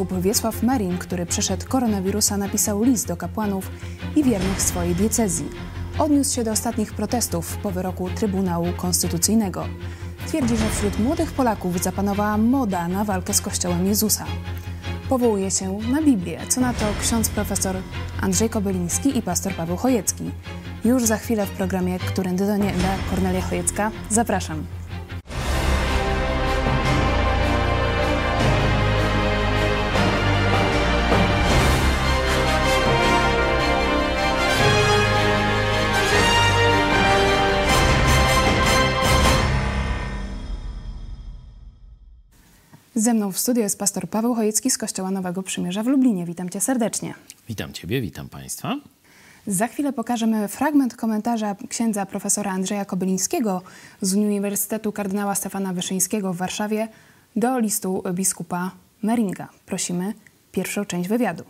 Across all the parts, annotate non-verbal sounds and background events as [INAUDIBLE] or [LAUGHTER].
Biskup Wiesław Marin, który przeszedł koronawirusa, napisał list do kapłanów i wiernych swojej diecezji. Odniósł się do ostatnich protestów po wyroku Trybunału Konstytucyjnego. Twierdzi, że wśród młodych Polaków zapanowała moda na walkę z Kościołem Jezusa. Powołuje się na Biblię, co na to ksiądz profesor Andrzej Kobyliński i pastor Paweł Chojecki. Już za chwilę w programie Którędy do Nieba Kornelia Chojecka. Zapraszam. Ze mną w studiu jest pastor Paweł Chojecki z Kościoła Nowego Przymierza w Lublinie. Witam cię serdecznie. Witam ciebie, witam państwa. Za chwilę pokażemy fragment komentarza księdza profesora Andrzeja Kobylińskiego z Uniwersytetu kardynała Stefana Wyszyńskiego w Warszawie do listu biskupa Meringa. Prosimy pierwszą część wywiadu.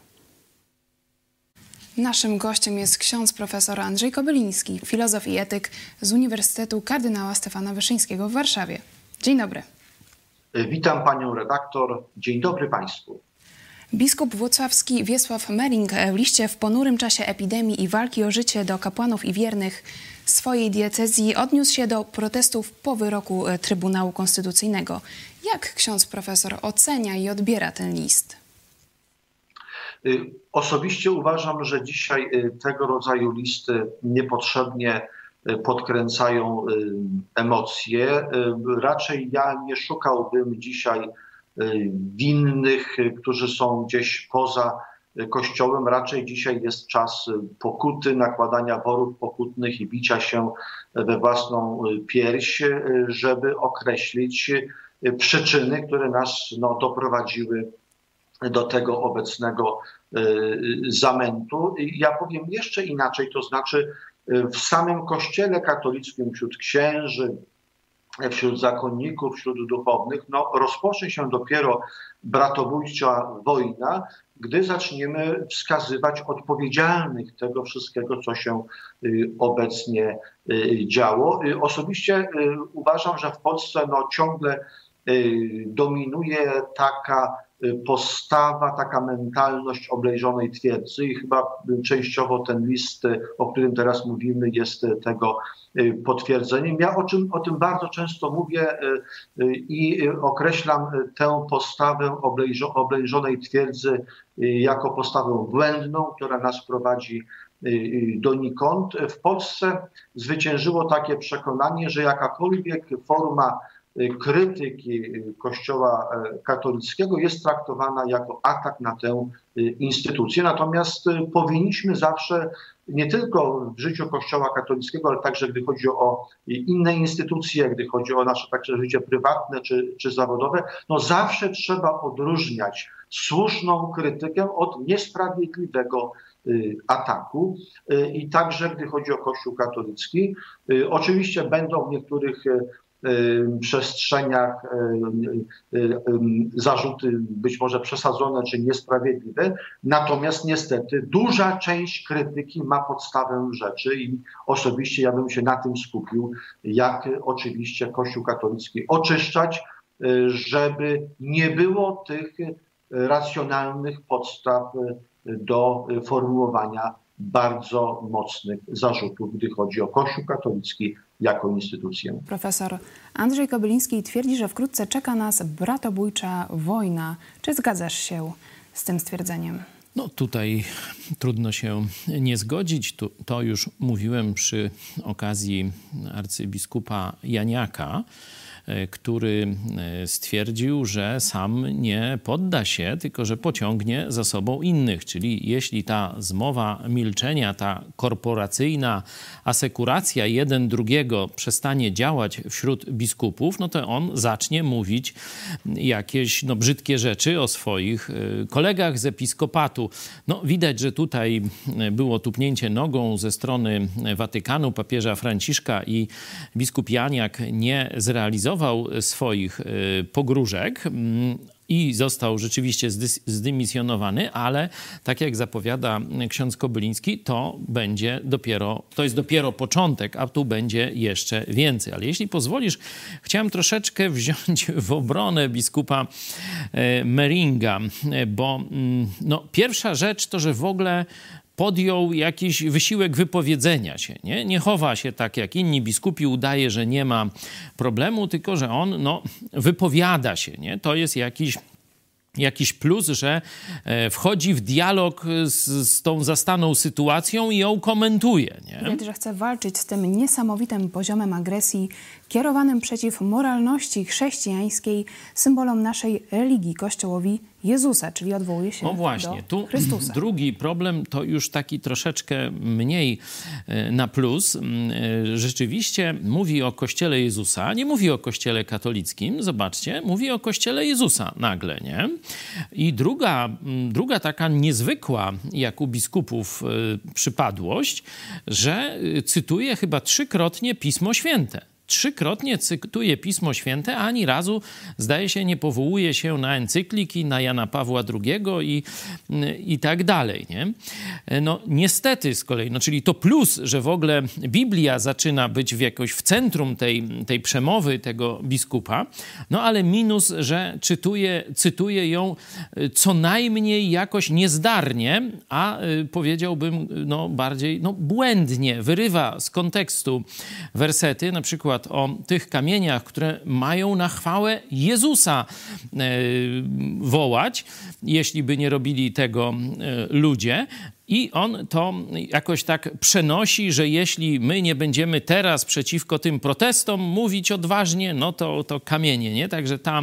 Naszym gościem jest ksiądz profesor Andrzej Kobyliński, filozof i etyk z Uniwersytetu kardynała Stefana Wyszyńskiego w Warszawie. Dzień dobry. Witam panią redaktor. Dzień dobry państwu. Biskup włocławski Wiesław Mering w liście w ponurym czasie epidemii i walki o życie do kapłanów i wiernych swojej diecezji odniósł się do protestów po wyroku Trybunału Konstytucyjnego. Jak ksiądz profesor ocenia i odbiera ten list? Osobiście uważam, że dzisiaj tego rodzaju listy niepotrzebnie podkręcają emocje. Raczej ja nie szukałbym dzisiaj winnych, którzy są gdzieś poza Kościołem. Raczej dzisiaj jest czas pokuty, nakładania worów pokutnych i bicia się we własną pierś, żeby określić przyczyny, które nas no, doprowadziły do tego obecnego zamętu. Ja powiem jeszcze inaczej, to znaczy w samym Kościele katolickim, wśród księży, wśród zakonników, wśród duchownych, no, rozpocznie się dopiero bratobójcza wojna, gdy zaczniemy wskazywać odpowiedzialnych tego wszystkiego, co się obecnie działo. Osobiście uważam, że w Polsce no, ciągle dominuje taka postawa, taka mentalność oblejżonej twierdzy i chyba częściowo ten list, o którym teraz mówimy, jest tego potwierdzeniem. Ja o, czym, o tym bardzo często mówię i określam tę postawę oblejżonej twierdzy jako postawę błędną, która nas prowadzi donikąd. W Polsce zwyciężyło takie przekonanie, że jakakolwiek forma krytyki Kościoła katolickiego jest traktowana jako atak na tę instytucję. Natomiast powinniśmy zawsze, nie tylko w życiu Kościoła katolickiego, ale także gdy chodzi o inne instytucje, gdy chodzi o nasze także życie prywatne czy, czy zawodowe, no zawsze trzeba odróżniać słuszną krytykę od niesprawiedliwego ataku i także gdy chodzi o Kościół katolicki. Oczywiście będą w niektórych przestrzeniach zarzuty być może przesadzone czy niesprawiedliwe. Natomiast niestety duża część krytyki ma podstawę rzeczy i osobiście ja bym się na tym skupił, jak oczywiście Kościół katolicki oczyszczać, żeby nie było tych racjonalnych podstaw do formułowania bardzo mocnych zarzutów, gdy chodzi o Kościół katolicki jako instytucję. Profesor Andrzej Kobyliński twierdzi, że wkrótce czeka nas bratobójcza wojna. Czy zgadzasz się z tym stwierdzeniem? No tutaj trudno się nie zgodzić. Tu, to już mówiłem przy okazji arcybiskupa Janiaka, który stwierdził, że sam nie podda się, tylko że pociągnie za sobą innych. Czyli jeśli ta zmowa milczenia, ta korporacyjna asekuracja jeden drugiego przestanie działać wśród biskupów, no to on zacznie mówić jakieś no, brzydkie rzeczy o swoich kolegach z episkopatu. No widać, że tutaj było tupnięcie nogą ze strony Watykanu, papieża Franciszka i biskup Janiak nie zrealizował swoich pogróżek. i został rzeczywiście zdymisjonowany, ale tak jak zapowiada ksiądz Kobyliński, to będzie dopiero, to jest dopiero początek, a tu będzie jeszcze więcej. Ale jeśli pozwolisz, chciałem troszeczkę wziąć w obronę biskupa e, Meringa, e, bo mm, no, pierwsza rzecz to, że w ogóle podjął jakiś wysiłek wypowiedzenia się. Nie, nie chowa się tak jak inni biskupi, udaje, że nie ma problemu, tylko że on no, wypowiada się. Nie? To jest jakiś jakiś plus, że e, wchodzi w dialog z, z, tą zastaną sytuacją i ją komentuje. Nie? Widać, że chce walczyć z tym niesamowitym poziomem agresji kierowanym przeciw moralności chrześcijańskiej, symbolom naszej religii, Kościołowi Jezusa, czyli odwołuje się no właśnie, do tu Chrystusa. Drugi problem to już taki troszeczkę mniej e, na plus. E, rzeczywiście mówi o Kościele Jezusa, nie mówi o Kościele katolickim, zobaczcie, mówi o Kościele Jezusa nagle, nie? I druga, druga taka niezwykła, jak u biskupów e, przypadłość, że cytuje chyba trzykrotnie Pismo Święte trzykrotnie cytuje Pismo Święte, ani razu, zdaje się, nie powołuje się na encykliki, na Jana Pawła II i, i tak dalej. Nie? No niestety z kolei, no, czyli to plus, że w ogóle Biblia zaczyna być w jakoś w centrum tej, tej przemowy tego biskupa, no ale minus, że czytuje, cytuje ją y, co najmniej jakoś niezdarnie, a y, powiedziałbym no, bardziej no, błędnie, wyrywa z kontekstu wersety, na przykład przykład o tych kamieniach, które mają na chwałę Jezusa e, wołać, jeśli by nie robili tego e, ludzie, i on to jakoś tak przenosi, że jeśli my nie będziemy teraz przeciwko tym protestom mówić odważnie, no to, to kamienie, nie? Także ta,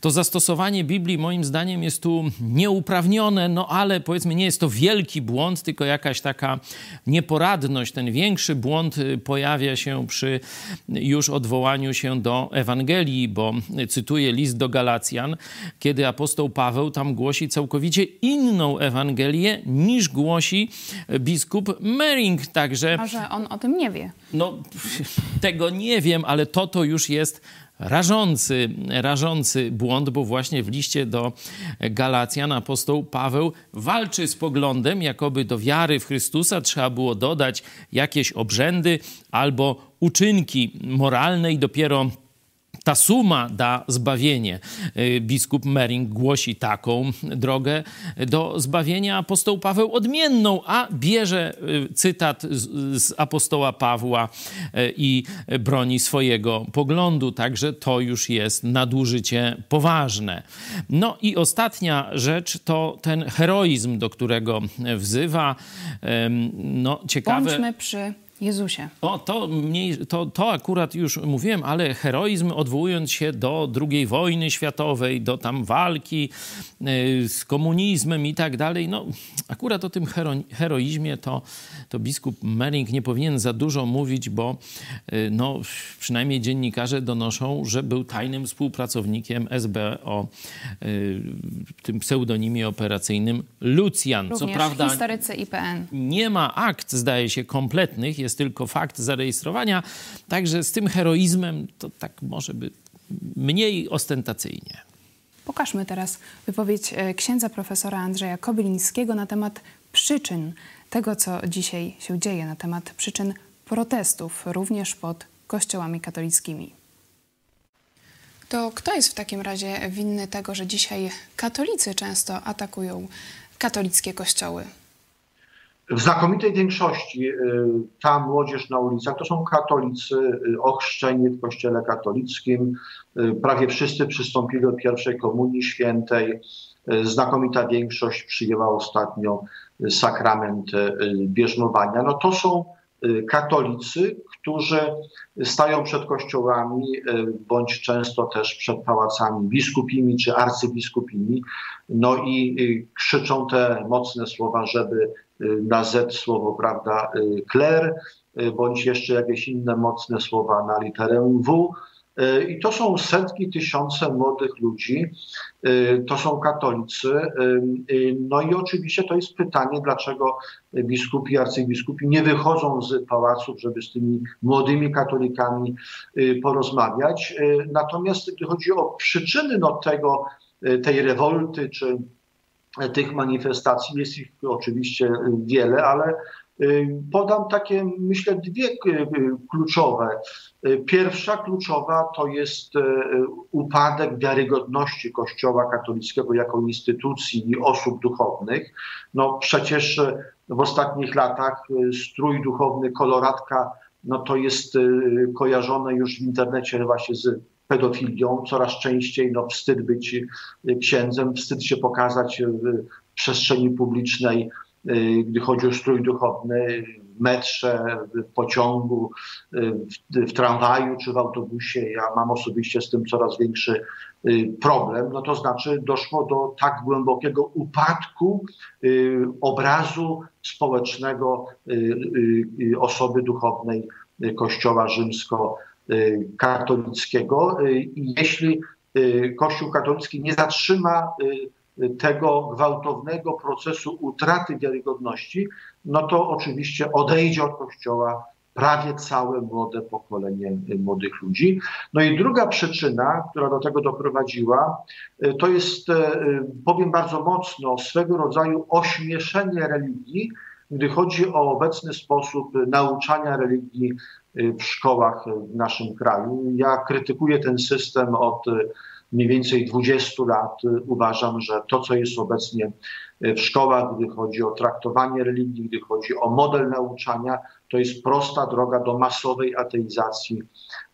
to zastosowanie Biblii moim zdaniem jest tu nieuprawnione, no ale powiedzmy nie jest to wielki błąd, tylko jakaś taka nieporadność. Ten większy błąd y, pojawia się przy już odwołaniu się do Ewangelii, bo cytuję list do Galacjan, kiedy apostoł Paweł tam głosi całkowicie inną Ewangelię niż głosi głosi biskup Mering. Także. A że on o tym nie wie. No, tego nie wiem, ale to to już jest rażący, rażący błąd, bo właśnie w liście do Galacjan apostoł Paweł walczy z poglądem, jakoby do wiary w Chrystusa trzeba było dodać jakieś obrzędy albo uczynki moralne i dopiero ta suma da zbawienie. Y, biskup Mering głosi taką drogę do zbawienia. Apostoł Paweł odmienną, a bierze y, cytat z, apostoła Pawła y, i broni swojego poglądu. Także to już jest nadużycie poważne. No i ostatnia rzecz to ten heroizm, do którego wzywa. No, ciekawe. Bądźmy przy Jezusie. O, to, mniej, to, to akurat już mówiłem, ale heroizm odwołując się do II wojny światowej, do tam walki y, z komunizmem i tak dalej, no akurat o tym hero, heroizmie to, to biskup Mering nie powinien za dużo mówić, bo y, no, przynajmniej dziennikarze donoszą, że był tajnym współpracownikiem SB o y, tym pseudonimie operacyjnym Lucjan. Również Co prawda historycy IPN. Nie ma akt, zdaje się, kompletnych, jest tylko fakt zarejestrowania. Także z tym heroizmem to tak może by mniej ostentacyjnie. Pokażmy teraz wypowiedź e, księdza profesora Andrzeja Kobylińskiego na temat przyczyn tego, co dzisiaj się dzieje, na temat przyczyn protestów, również pod kościołami katolickimi. To kto jest w takim razie winny tego, że dzisiaj katolicy często atakują katolickie kościoły? W znakomitej większości y, ta młodzież na ulicach to są katolicy y, ochrzczeni w kościele katolickim. Y, prawie wszyscy przystąpili do pierwszej komunii świętej. Znakomita większość przyjęła ostatnio sakrament bierzmowania. No to są katolicy, którzy stają przed kościołami bądź często też przed pałacami biskupimi czy arcybiskupimi, no i krzyczą te mocne słowa, żeby na Z słowo, prawda, kler, bądź jeszcze jakieś inne mocne słowa na literę W. Y, I to są setki, tysiące młodych ludzi, to są katolicy. No i oczywiście to jest pytanie, dlaczego biskupi, arcybiskupi nie wychodzą z pałaców, żeby z tymi młodymi katolikami porozmawiać. Natomiast gdy chodzi o przyczyny no, tego, tej rewolty czy tych manifestacji. Jest ich oczywiście wiele, ale Podam takie, myślę, dwie kluczowe. Pierwsza kluczowa to jest upadek wiarygodności Kościoła katolickiego jako instytucji i osób duchownych. No przecież w ostatnich latach strój duchowny koloratka no to jest kojarzone już w internecie właśnie z pedofilią. Coraz częściej no, wstyd być księdzem, wstyd się pokazać w przestrzeni publicznej Y, gdy chodzi o strój duchowny, w metrze, w pociągu, y, w, w, tramwaju czy w autobusie. Ja mam osobiście z tym coraz większy y, problem. No to znaczy doszło do tak głębokiego upadku obrazu społecznego osoby duchownej Kościoła rzymskokatolickiego. Jeśli Kościół katolicki nie zatrzyma tego gwałtownego procesu utraty wiarygodności, no to oczywiście odejdzie od Kościoła prawie całe młode pokolenie młodych ludzi. No i druga przyczyna, która do tego doprowadziła, to jest, e, powiem bardzo mocno, swego rodzaju ośmieszenie religii, gdy chodzi o obecny sposób nauczania religii w szkołach w naszym kraju. Ja krytykuję ten system od mniej więcej 20 lat uważam, że to, co jest obecnie w szkołach, gdy chodzi o traktowanie religii, gdy chodzi o model nauczania, to jest prosta droga do masowej ateizacji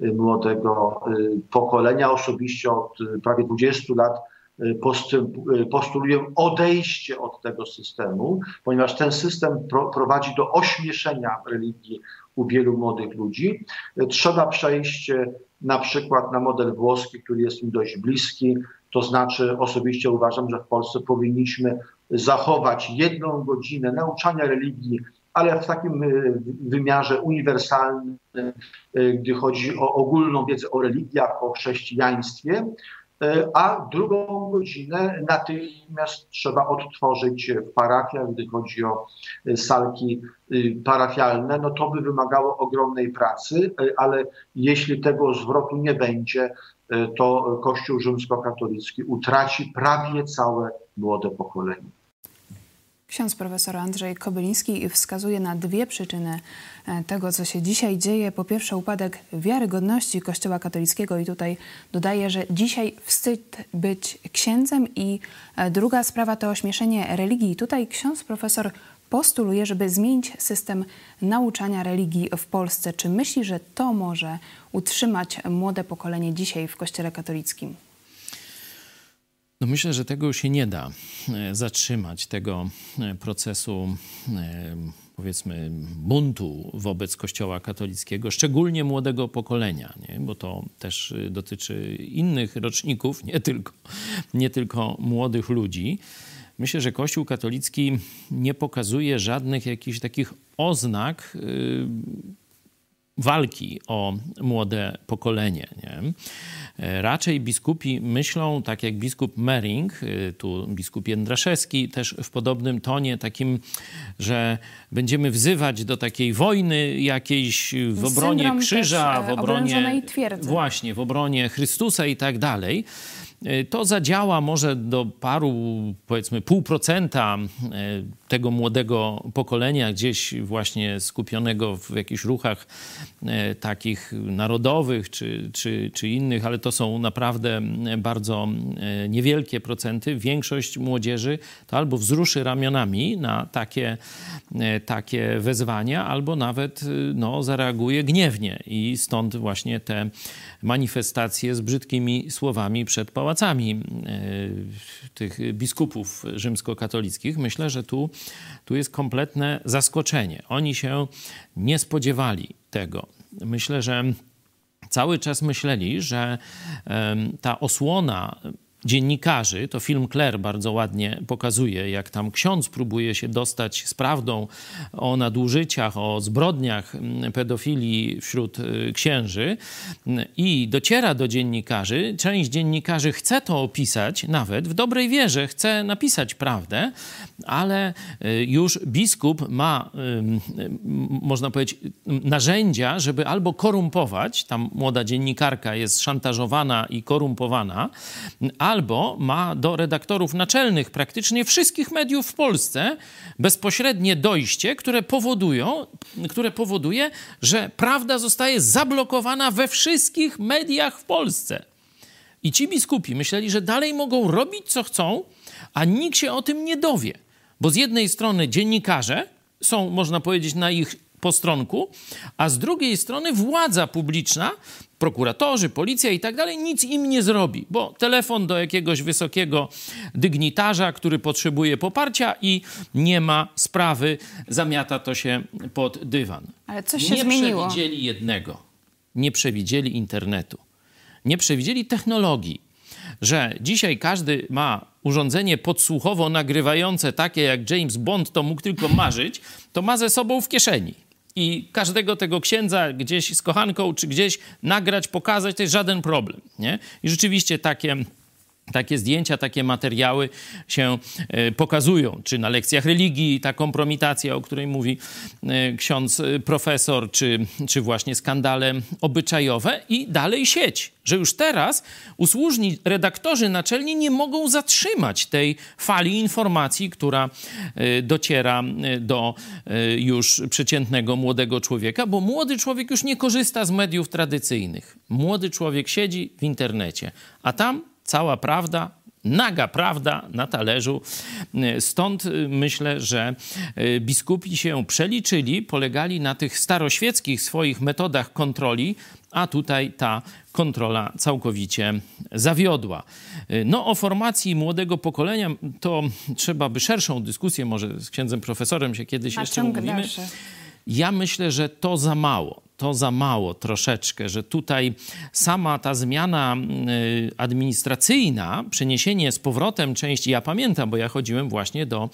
młodego y, pokolenia. Osobiście od prawie 20 lat y, y, postuluję odejście od tego systemu, ponieważ ten system prowadzi do ośmieszenia religii u wielu młodych ludzi. Trzeba przejść na przykład na model włoski, który jest mi dość bliski. To znaczy, osobiście uważam, że w Polsce powinniśmy zachować jedną godzinę nauczania religii, ale w takim y, wymiarze uniwersalnym, y, gdy chodzi o ogólną wiedzę o religiach, o chrześcijaństwie, E, a drugą godzinę natychmiast trzeba odtworzyć w parafiach, gdy chodzi o e, salki e, parafialne, no to by wymagało ogromnej pracy, ale jeśli tego zwrotu nie będzie, to Kościół rzymskokatolicki utraci prawie całe młode pokolenie. Ksiądz profesor Andrzej Kobyliński wskazuje na dwie przyczyny e, tego, co się dzisiaj dzieje. Po pierwsze, upadek wiarygodności Kościoła katolickiego, i tutaj dodaje, że dzisiaj wstyd być księdzem, i e, druga sprawa to ośmieszenie religii. Tutaj ksiądz profesor postuluje, żeby zmienić system nauczania religii w Polsce. Czy myśli, że to może utrzymać młode pokolenie dzisiaj w Kościele katolickim? No myślę, że tego się nie da e, zatrzymać, tego e, procesu e, powiedzmy buntu wobec Kościoła katolickiego, szczególnie młodego pokolenia, nie? bo to też dotyczy innych roczników, nie tylko, nie tylko młodych ludzi. Myślę, że Kościół katolicki nie pokazuje żadnych jakichś takich oznak walki o młode pokolenie. Nie? E, raczej biskupi myślą, tak jak biskup Mering, e, tu biskup Jędraszewski, też w podobnym tonie, takim, że będziemy wzywać do takiej wojny jakiejś w obronie Syndrom krzyża, w obronie właśnie, w obronie Chrystusa i tak dalej. E, to zadziała może do paru, powiedzmy, pół procenta tego młodego pokolenia, gdzieś właśnie skupionego w jakichś ruchach e, takich narodowych czy, czy, czy innych, ale to są naprawdę bardzo e, niewielkie procenty. Większość młodzieży to albo wzruszy ramionami na takie, e, takie wezwania, albo nawet no, zareaguje gniewnie i stąd właśnie te manifestacje z brzydkimi słowami przed pałacami tych biskupów rzymskokatolickich. Myślę, że tu tu jest kompletne zaskoczenie. Oni się nie spodziewali tego. Myślę, że cały czas myśleli, że ta osłona dziennikarzy, to film Claire bardzo ładnie pokazuje, jak tam ksiądz próbuje się dostać z prawdą o nadużyciach, o zbrodniach mm, pedofilii wśród y, księży i dociera do dziennikarzy. Część dziennikarzy chce to opisać, nawet w dobrej wierze chce napisać prawdę, ale y, już biskup ma, można powiedzieć, narzędzia, żeby albo korumpować, tam młoda dziennikarka jest szantażowana i korumpowana, a albo ma do redaktorów naczelnych praktycznie wszystkich mediów w Polsce bezpośrednie dojście, które powodują, które powoduje, że prawda zostaje zablokowana we wszystkich mediach w Polsce. I ci biskupi myśleli, że dalej mogą robić co chcą, a nikt się o tym nie dowie. Bo z jednej strony dziennikarze są, można powiedzieć, na ich postronku, a z drugiej strony władza publiczna, prokuratorzy, policja i tak dalej, nic im nie zrobi, bo telefon do jakiegoś wysokiego dygnitarza, który potrzebuje poparcia i nie ma sprawy, zamiata to się pod dywan. Ale coś się nie zmieniło. przewidzieli jednego. Nie przewidzieli internetu. Nie przewidzieli technologii, że dzisiaj każdy ma urządzenie podsłuchowo nagrywające takie jak James Bond to mógł tylko marzyć, to ma ze sobą w kieszeni. I każdego tego księdza gdzieś z kochanką, czy gdzieś nagrać, pokazać, to jest żaden problem. Nie? I rzeczywiście takie takie zdjęcia, takie materiały się e, pokazują, czy na lekcjach religii, ta kompromitacja, o której mówi e, ksiądz e, profesor, czy, czy właśnie skandale obyczajowe i dalej sieć, że już teraz usłużni redaktorzy naczelni nie mogą zatrzymać tej fali informacji, która dociera do już przeciętnego młodego człowieka, bo młody człowiek już nie korzysta z mediów tradycyjnych. Młody człowiek siedzi w internecie, a tam cała prawda, naga prawda na talerzu. Stąd y, myślę, że y, biskupi się przeliczyli, polegali na tych staroświeckich swoich metodach kontroli, a tutaj ta kontrola całkowicie zawiodła. Y, no o formacji młodego pokolenia to trzeba by szerszą dyskusję, może z księdzem profesorem się kiedyś A jeszcze umówimy. dalszy. Ja myślę, że to za mało. To za mało troszeczkę, że tutaj sama ta zmiana y, administracyjna, przeniesienie z powrotem części, ja pamiętam, bo ja chodziłem właśnie do,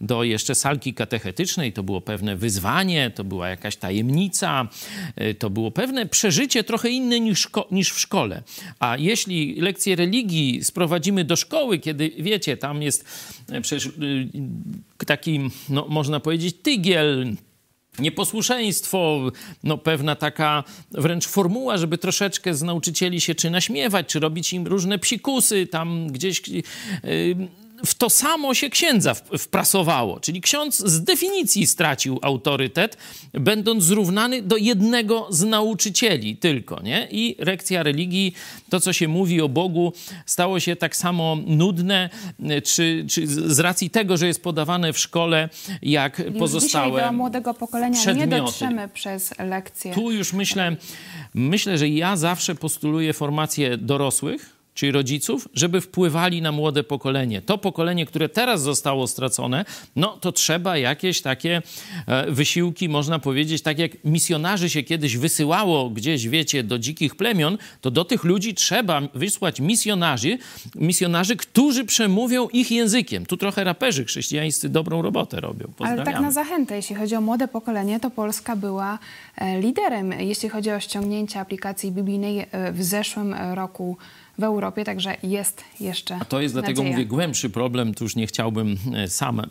do jeszcze salki katechetycznej, to było pewne wyzwanie, to była jakaś tajemnica, y, to było pewne przeżycie trochę inne niż, niż w szkole. A jeśli lekcje religii sprowadzimy do szkoły, kiedy wiecie, tam jest y, przecież taki, no, można powiedzieć, tygiel, Nieposłuszeństwo, no pewna taka wręcz formuła, żeby troszeczkę z nauczycieli się czy naśmiewać, czy robić im różne psikusy, tam gdzieś yy, w to samo się księdza wprasowało. Czyli ksiądz z definicji stracił autorytet, będąc zrównany do jednego z nauczycieli tylko, nie? I lekcja religii, to co się mówi o Bogu, stało się tak samo nudne, yy, czy, czy z racji tego, że jest podawane w szkole, jak Już pozostałe dzisiaj do młodego pokolenia nie przedmioty. dotrzemy przez lekcje. tu już myślę, myślę, że ja zawsze postuluję formację dorosłych, czyli rodziców, żeby wpływali na młode pokolenie. To pokolenie, które teraz zostało stracone, no to trzeba jakieś takie e, wysiłki, można powiedzieć, tak jak misjonarzy się kiedyś wysyłało gdzieś, wiecie, do dzikich plemion, to do tych ludzi trzeba wysłać misjonarzy, misjonarzy, którzy przemówią ich językiem. Tu trochę raperzy chrześcijańscy dobrą robotę robią. Ale tak na zachętę, jeśli chodzi o młode pokolenie, to Polska była e, liderem, jeśli chodzi o ściągnięcie aplikacji biblijnej e, w zeszłym roku w Europie, także jest jeszcze A to jest dlatego, nadzieja. mówię, głębszy problem, tu już nie chciałbym e, sam e,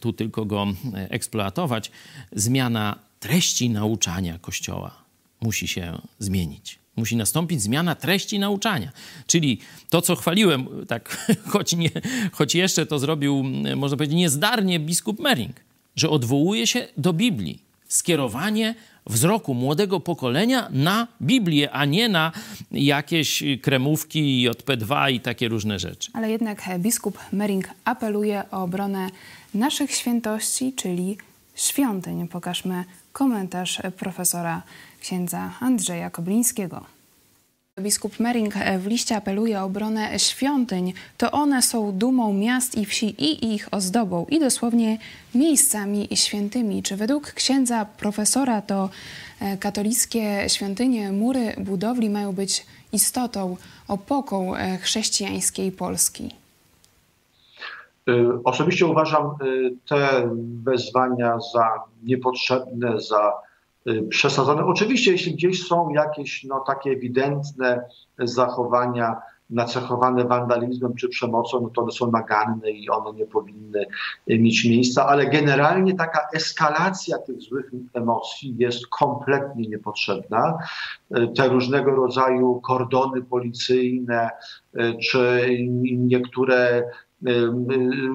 tu tylko go e, eksploatować. Zmiana treści nauczania Kościoła musi się zmienić. Musi nastąpić zmiana treści nauczania. Czyli to, co chwaliłem, tak, [LAUGHS] choć, nie, choć jeszcze to zrobił, można powiedzieć, niezdarnie biskup Mering, że odwołuje się do Biblii. Skierowanie wzroku młodego pokolenia na Biblię, a nie na jakieś kremówki, JP2 i takie różne rzeczy. Ale jednak biskup Mering apeluje o obronę naszych świętości, czyli świątyń. Pokażmy komentarz profesora księdza Andrzeja Koblińskiego. Biskup Mering e, w liście apeluje o obronę świątyń. To one są dumą miast i wsi i ich ozdobą i dosłownie miejscami świętymi. Czy według księdza profesora to e, katolickie świątynie, mury budowli mają być istotą, opoką e, chrześcijańskiej Polski? Osobiście uważam te wezwania za niepotrzebne, za przesadzone. Oczywiście, jeśli gdzieś są jakieś no, takie ewidentne zachowania nacechowane wandalizmem czy przemocą, no to one są naganne i one nie powinny mieć miejsca, ale generalnie taka eskalacja tych złych emocji jest kompletnie niepotrzebna. Te różnego rodzaju kordony policyjne, czy niektóre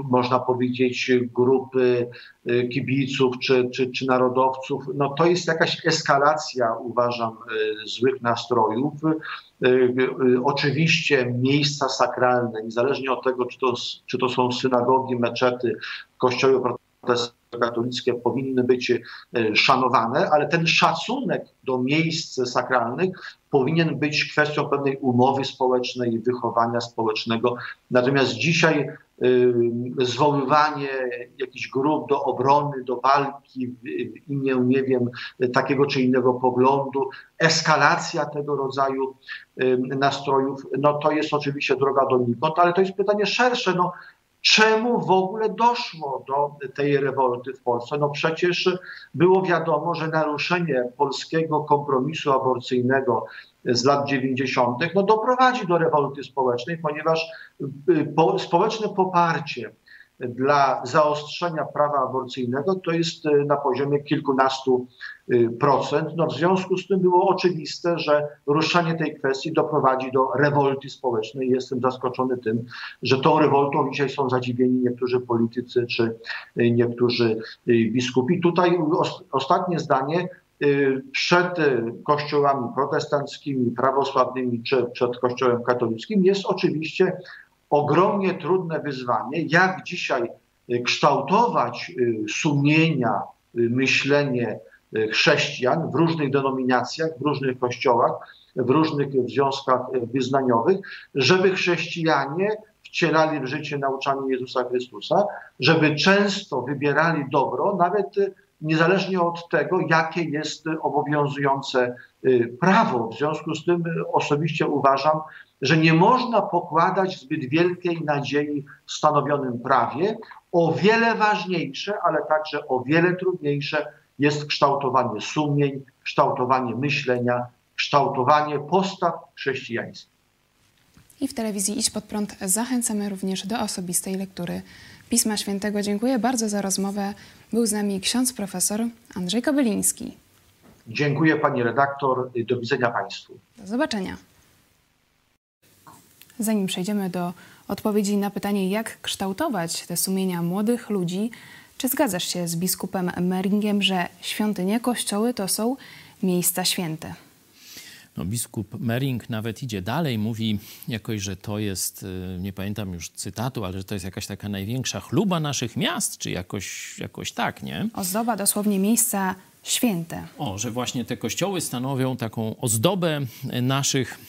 można powiedzieć, grupy y, kibiców czy, czy, czy narodowców. No to jest jakaś eskalacja, uważam, y, złych nastrojów. Y, oczywiście miejsca sakralne, niezależnie od tego, czy to, czy to są synagogi, meczety, kościoły katolickie powinny być szanowane, ale ten szacunek do miejsc sakralnych powinien być kwestią pewnej umowy społecznej, wychowania społecznego. Natomiast dzisiaj y, zwoływanie jakichś grup do obrony, do walki w imię, nie wiem, takiego czy innego poglądu, eskalacja tego rodzaju y, nastrojów, no to jest oczywiście droga donikąd, ale to jest pytanie szersze, no czemu w ogóle doszło do tej rewolty w Polsce? No przecież było wiadomo, że naruszenie polskiego kompromisu aborcyjnego z lat 90. No doprowadzi do rewolty społecznej, ponieważ y, po, społeczne poparcie dla zaostrzenia prawa aborcyjnego to jest y, na poziomie kilkunastu y, procent. No w związku z tym było oczywiste, że ruszanie tej kwestii doprowadzi do rewolty społecznej. Jestem zaskoczony tym, że tą rewoltą dzisiaj są zadziwieni niektórzy politycy czy y, niektórzy biskupi. Tutaj ostatnie zdanie. Przed kościołami protestanckimi, prawosławnymi czy przed kościołem katolickim jest oczywiście ogromnie trudne wyzwanie, jak dzisiaj y, kształtować y, sumienia, y, myślenie chrześcijan w różnych denominacjach, w różnych kościołach, w różnych związkach wyznaniowych, żeby chrześcijanie wcielali w życie nauczanie Jezusa Chrystusa, żeby często wybierali dobro, nawet niezależnie od tego, jakie jest obowiązujące prawo. W związku z tym osobiście uważam, że nie można pokładać zbyt wielkiej nadziei w stanowionym prawie. O wiele ważniejsze, ale także o wiele trudniejsze jest kształtowanie sumień, kształtowanie myślenia, kształtowanie postaw chrześcijańskich. I w telewizji Iść Pod Prąd zachęcamy również do osobistej lektury Pisma Świętego. Dziękuję bardzo za rozmowę. Był z nami ksiądz profesor Andrzej Kobyliński. Dziękuję pani redaktor. Do widzenia państwu. Do zobaczenia. Zanim przejdziemy do odpowiedzi na pytanie, jak kształtować te sumienia młodych ludzi, czy zgadzasz się z biskupem Meringiem, że świątynie, kościoły to są miejsca święte? No, biskup Mering nawet idzie dalej, mówi jakoś, że to jest, y, nie pamiętam już cytatu, ale że to jest jakaś taka największa chluba naszych miast, czy jakoś, jakoś tak, nie? Ozdoba dosłownie miejsca święte. O, że właśnie te kościoły stanowią taką ozdobę naszych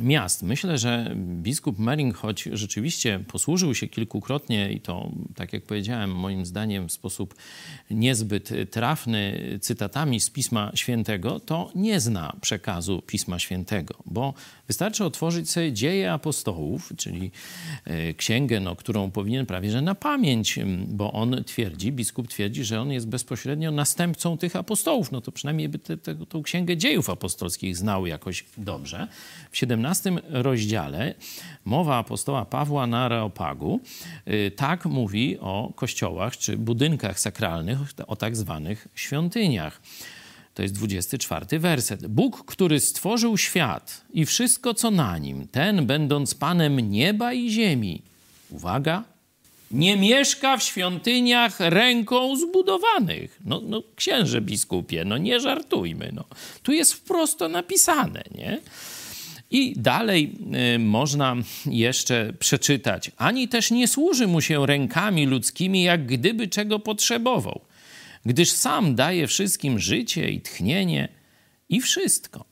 miast. Myślę, że biskup Mering, choć rzeczywiście posłużył się kilkukrotnie i to, tak jak powiedziałem, moim zdaniem w sposób niezbyt trafny cytatami z Pisma Świętego, to nie zna przekazu Pisma Świętego, bo wystarczy otworzyć sobie dzieje apostołów, czyli e, księgę, no, którą powinien prawie że na pamięć, bo on twierdzi, biskup twierdzi, że on jest bezpośrednio następcą tych apostołów, no to przynajmniej by tę księgę dziejów apostolskich znał jakoś dobrze. W 17 15 rozdziale mowa apostoła Pawła na Areopagu y, tak mówi o kościołach czy budynkach sakralnych, o tak zwanych świątyniach. To jest 24 werset. Bóg, który stworzył świat i wszystko, co na nim, ten, będąc Panem nieba i ziemi, uwaga, nie mieszka w świątyniach ręką zbudowanych. No, no księże biskupie, no nie żartujmy. No. Tu jest wprost napisane, nie? I dalej y, można jeszcze przeczytać: Ani też nie służy mu się rękami ludzkimi, jak gdyby czego potrzebował, gdyż sam daje wszystkim życie i tchnienie i wszystko.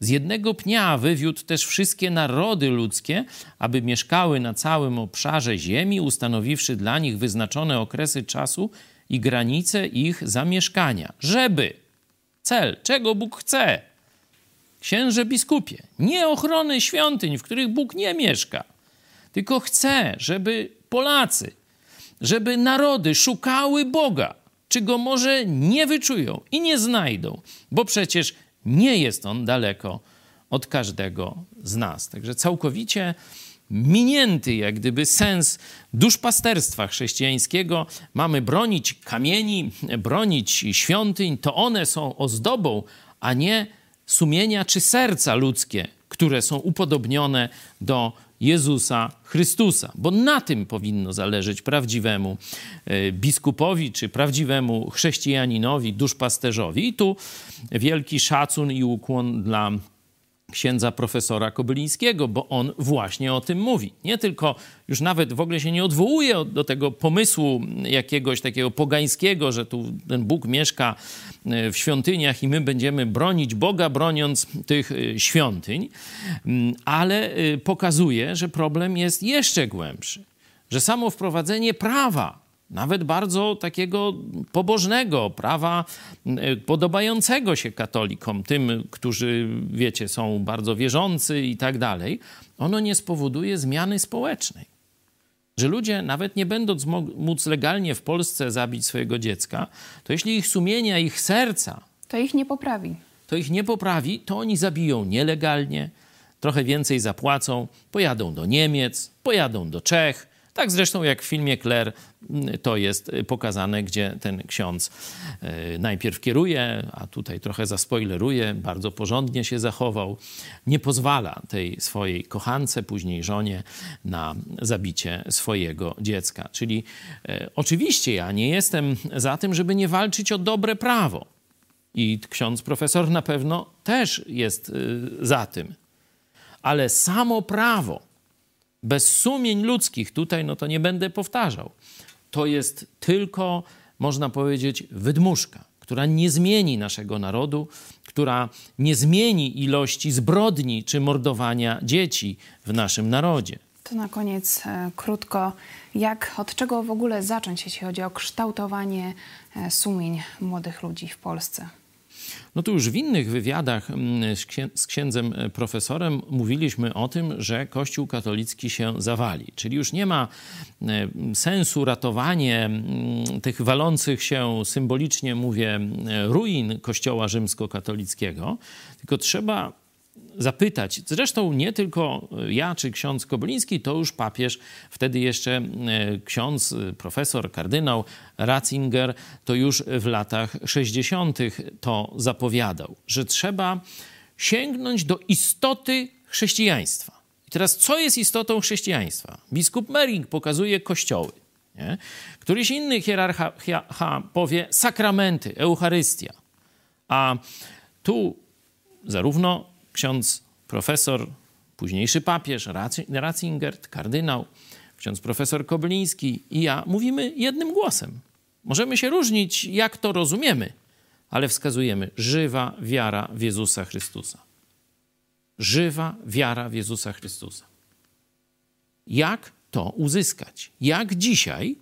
Z jednego pnia wywiódł też wszystkie narody ludzkie, aby mieszkały na całym obszarze ziemi, ustanowiwszy dla nich wyznaczone okresy czasu i granice ich zamieszkania, żeby! Cel, czego Bóg chce, księże biskupie, nie ochrony świątyń, w których Bóg nie mieszka, tylko chce, żeby Polacy, żeby narody szukały Boga, czy go może nie wyczują i nie znajdą, bo przecież nie jest on daleko od każdego z nas. Także całkowicie minięty jak gdyby sens duszpasterstwa chrześcijańskiego. Mamy bronić kamieni, bronić świątyń, to one są ozdobą, a nie sumienia czy serca ludzkie, które są upodobnione do Jezusa Chrystusa, bo na tym powinno zależeć prawdziwemu e, biskupowi czy prawdziwemu chrześcijaninowi, duszpasterzowi. I tu wielki szacun i ukłon dla księdza profesora Kobylińskiego, bo on właśnie o tym mówi. Nie tylko, już nawet w ogóle się nie odwołuje do tego pomysłu jakiegoś takiego pogańskiego, że tu ten Bóg mieszka e, w świątyniach i my będziemy bronić Boga, broniąc tych e, świątyń, mm, ale e, pokazuje, że problem jest jeszcze głębszy. Że samo wprowadzenie prawa nawet bardzo takiego pobożnego, prawa e, podobającego się katolikom, tym, którzy, wiecie, są bardzo wierzący i tak dalej, ono nie spowoduje zmiany społecznej. Że ludzie, nawet nie będąc móc legalnie w Polsce zabić swojego dziecka, to jeśli ich sumienia, ich serca. To ich nie poprawi. To ich nie poprawi, to oni zabiją nielegalnie, trochę więcej zapłacą, pojadą do Niemiec, pojadą do Czech, tak zresztą jak w filmie Claire mm, to jest y, pokazane, gdzie ten ksiądz y, najpierw kieruje, a tutaj trochę zaspoileruje, bardzo porządnie się zachował. Nie pozwala tej swojej kochance, później żonie, na zabicie swojego dziecka. Czyli e, oczywiście ja nie jestem za tym, żeby nie walczyć o dobre prawo. I ksiądz profesor na pewno też jest y, za tym. Ale samo prawo, bez sumień ludzkich, tutaj no to nie będę powtarzał. To jest tylko, można powiedzieć, wydmuszka, która nie zmieni naszego narodu, która nie zmieni ilości zbrodni czy mordowania dzieci w naszym narodzie. To na koniec e, krótko, jak, od czego w ogóle zacząć, jeśli chodzi o kształtowanie e, sumień młodych ludzi w Polsce? No tu już w innych wywiadach mm, z księdzem e, profesorem mówiliśmy o tym, że Kościół katolicki się zawali. Czyli już nie ma e, sensu ratowanie mm, tych walących się, symbolicznie mówię, e, ruin Kościoła rzymskokatolickiego, tylko trzeba zapytać. Zresztą nie tylko ja czy ksiądz Kobyliński, to już papież, wtedy jeszcze e, ksiądz, e, profesor, kardynał Ratzinger, to już w latach 60. to zapowiadał, że trzeba sięgnąć do istoty chrześcijaństwa. I teraz, co jest istotą chrześcijaństwa? Biskup Mering pokazuje kościoły. Nie? Któryś inny hierarcha powie sakramenty, Eucharystia. A tu zarówno ksiądz profesor, późniejszy papież Ratzinger, kardynał, ksiądz profesor Kobliński i ja mówimy jednym głosem. Możemy się różnić, jak to rozumiemy, ale wskazujemy żywa wiara w Jezusa Chrystusa. Żywa wiara w Jezusa Chrystusa. Jak to uzyskać? Jak dzisiaj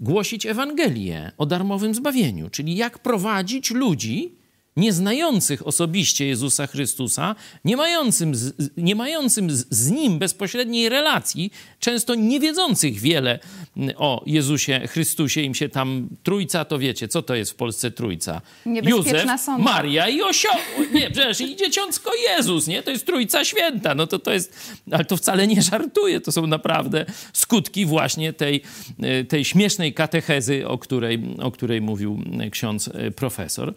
głosić Ewangelię o darmowym zbawieniu, czyli jak prowadzić ludzi nieznających osobiście Jezusa Chrystusa, nie mającym, z, nie mającym z, z Nim bezpośredniej relacji, często nie wiedzących wiele o Jezusie Chrystusie, im się tam trójca, to wiecie, co to jest w Polsce trójca? Józef, sąda. Maria i osioł. Nie, przecież i dzieciącko Jezus, nie? To jest trójca święta. No to to jest, ale to wcale nie żartuje, to są naprawdę skutki właśnie tej, tej śmiesznej katechezy, o której, o której mówił ksiądz profesor.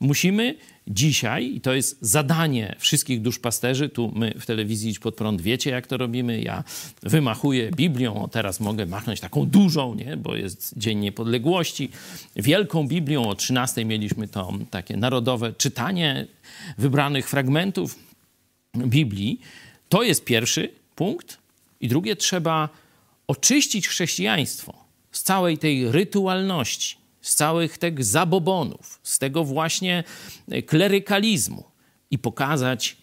Musimy dzisiaj, i to jest zadanie wszystkich duszpasterzy, tu my w telewizji Idź Pod Prąd wiecie, jak to robimy, ja wymachuję Biblią, o teraz mogę machnąć taką dużą, nie? bo jest Dzień Niepodległości, wielką Biblią, o 13 mieliśmy to takie narodowe czytanie wybranych fragmentów Biblii. To jest pierwszy punkt. I drugie, trzeba oczyścić chrześcijaństwo z całej tej rytualności, z całych tych zabobonów, z tego właśnie e, klerykalizmu i pokazać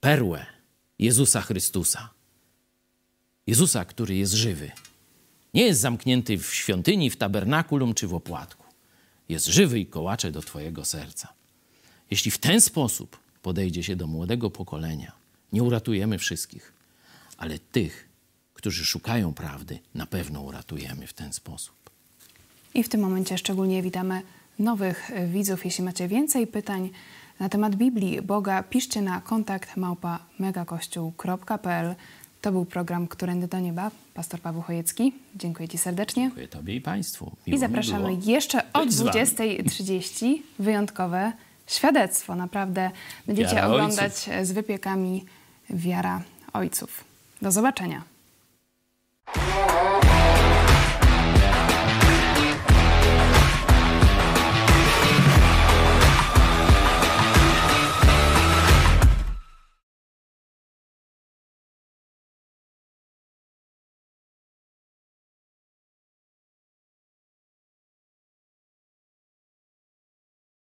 perłę Jezusa Chrystusa. Jezusa, który jest żywy. Nie jest zamknięty w świątyni, w tabernakulum czy w opłatku. Jest żywy i kołacze do Twojego serca. Jeśli w ten sposób podejdzie się do młodego pokolenia, nie uratujemy wszystkich, ale tych, którzy szukają prawdy, na pewno uratujemy w ten sposób. I w tym momencie szczególnie witamy nowych widzów. Jeśli macie więcej pytań, na temat Biblii, Boga, piszcie na kontakt małpa megakościół.pl. To był program Którędy do Nieba. Pastor Paweł Chojecki. Dziękuję Ci serdecznie. Dziękuję Tobie i Państwu. Miło I zapraszamy jeszcze o być z wami. 20.30. Wyjątkowe świadectwo. Naprawdę będziecie Wiara oglądać z wypiekami wiara ojców. Do zobaczenia.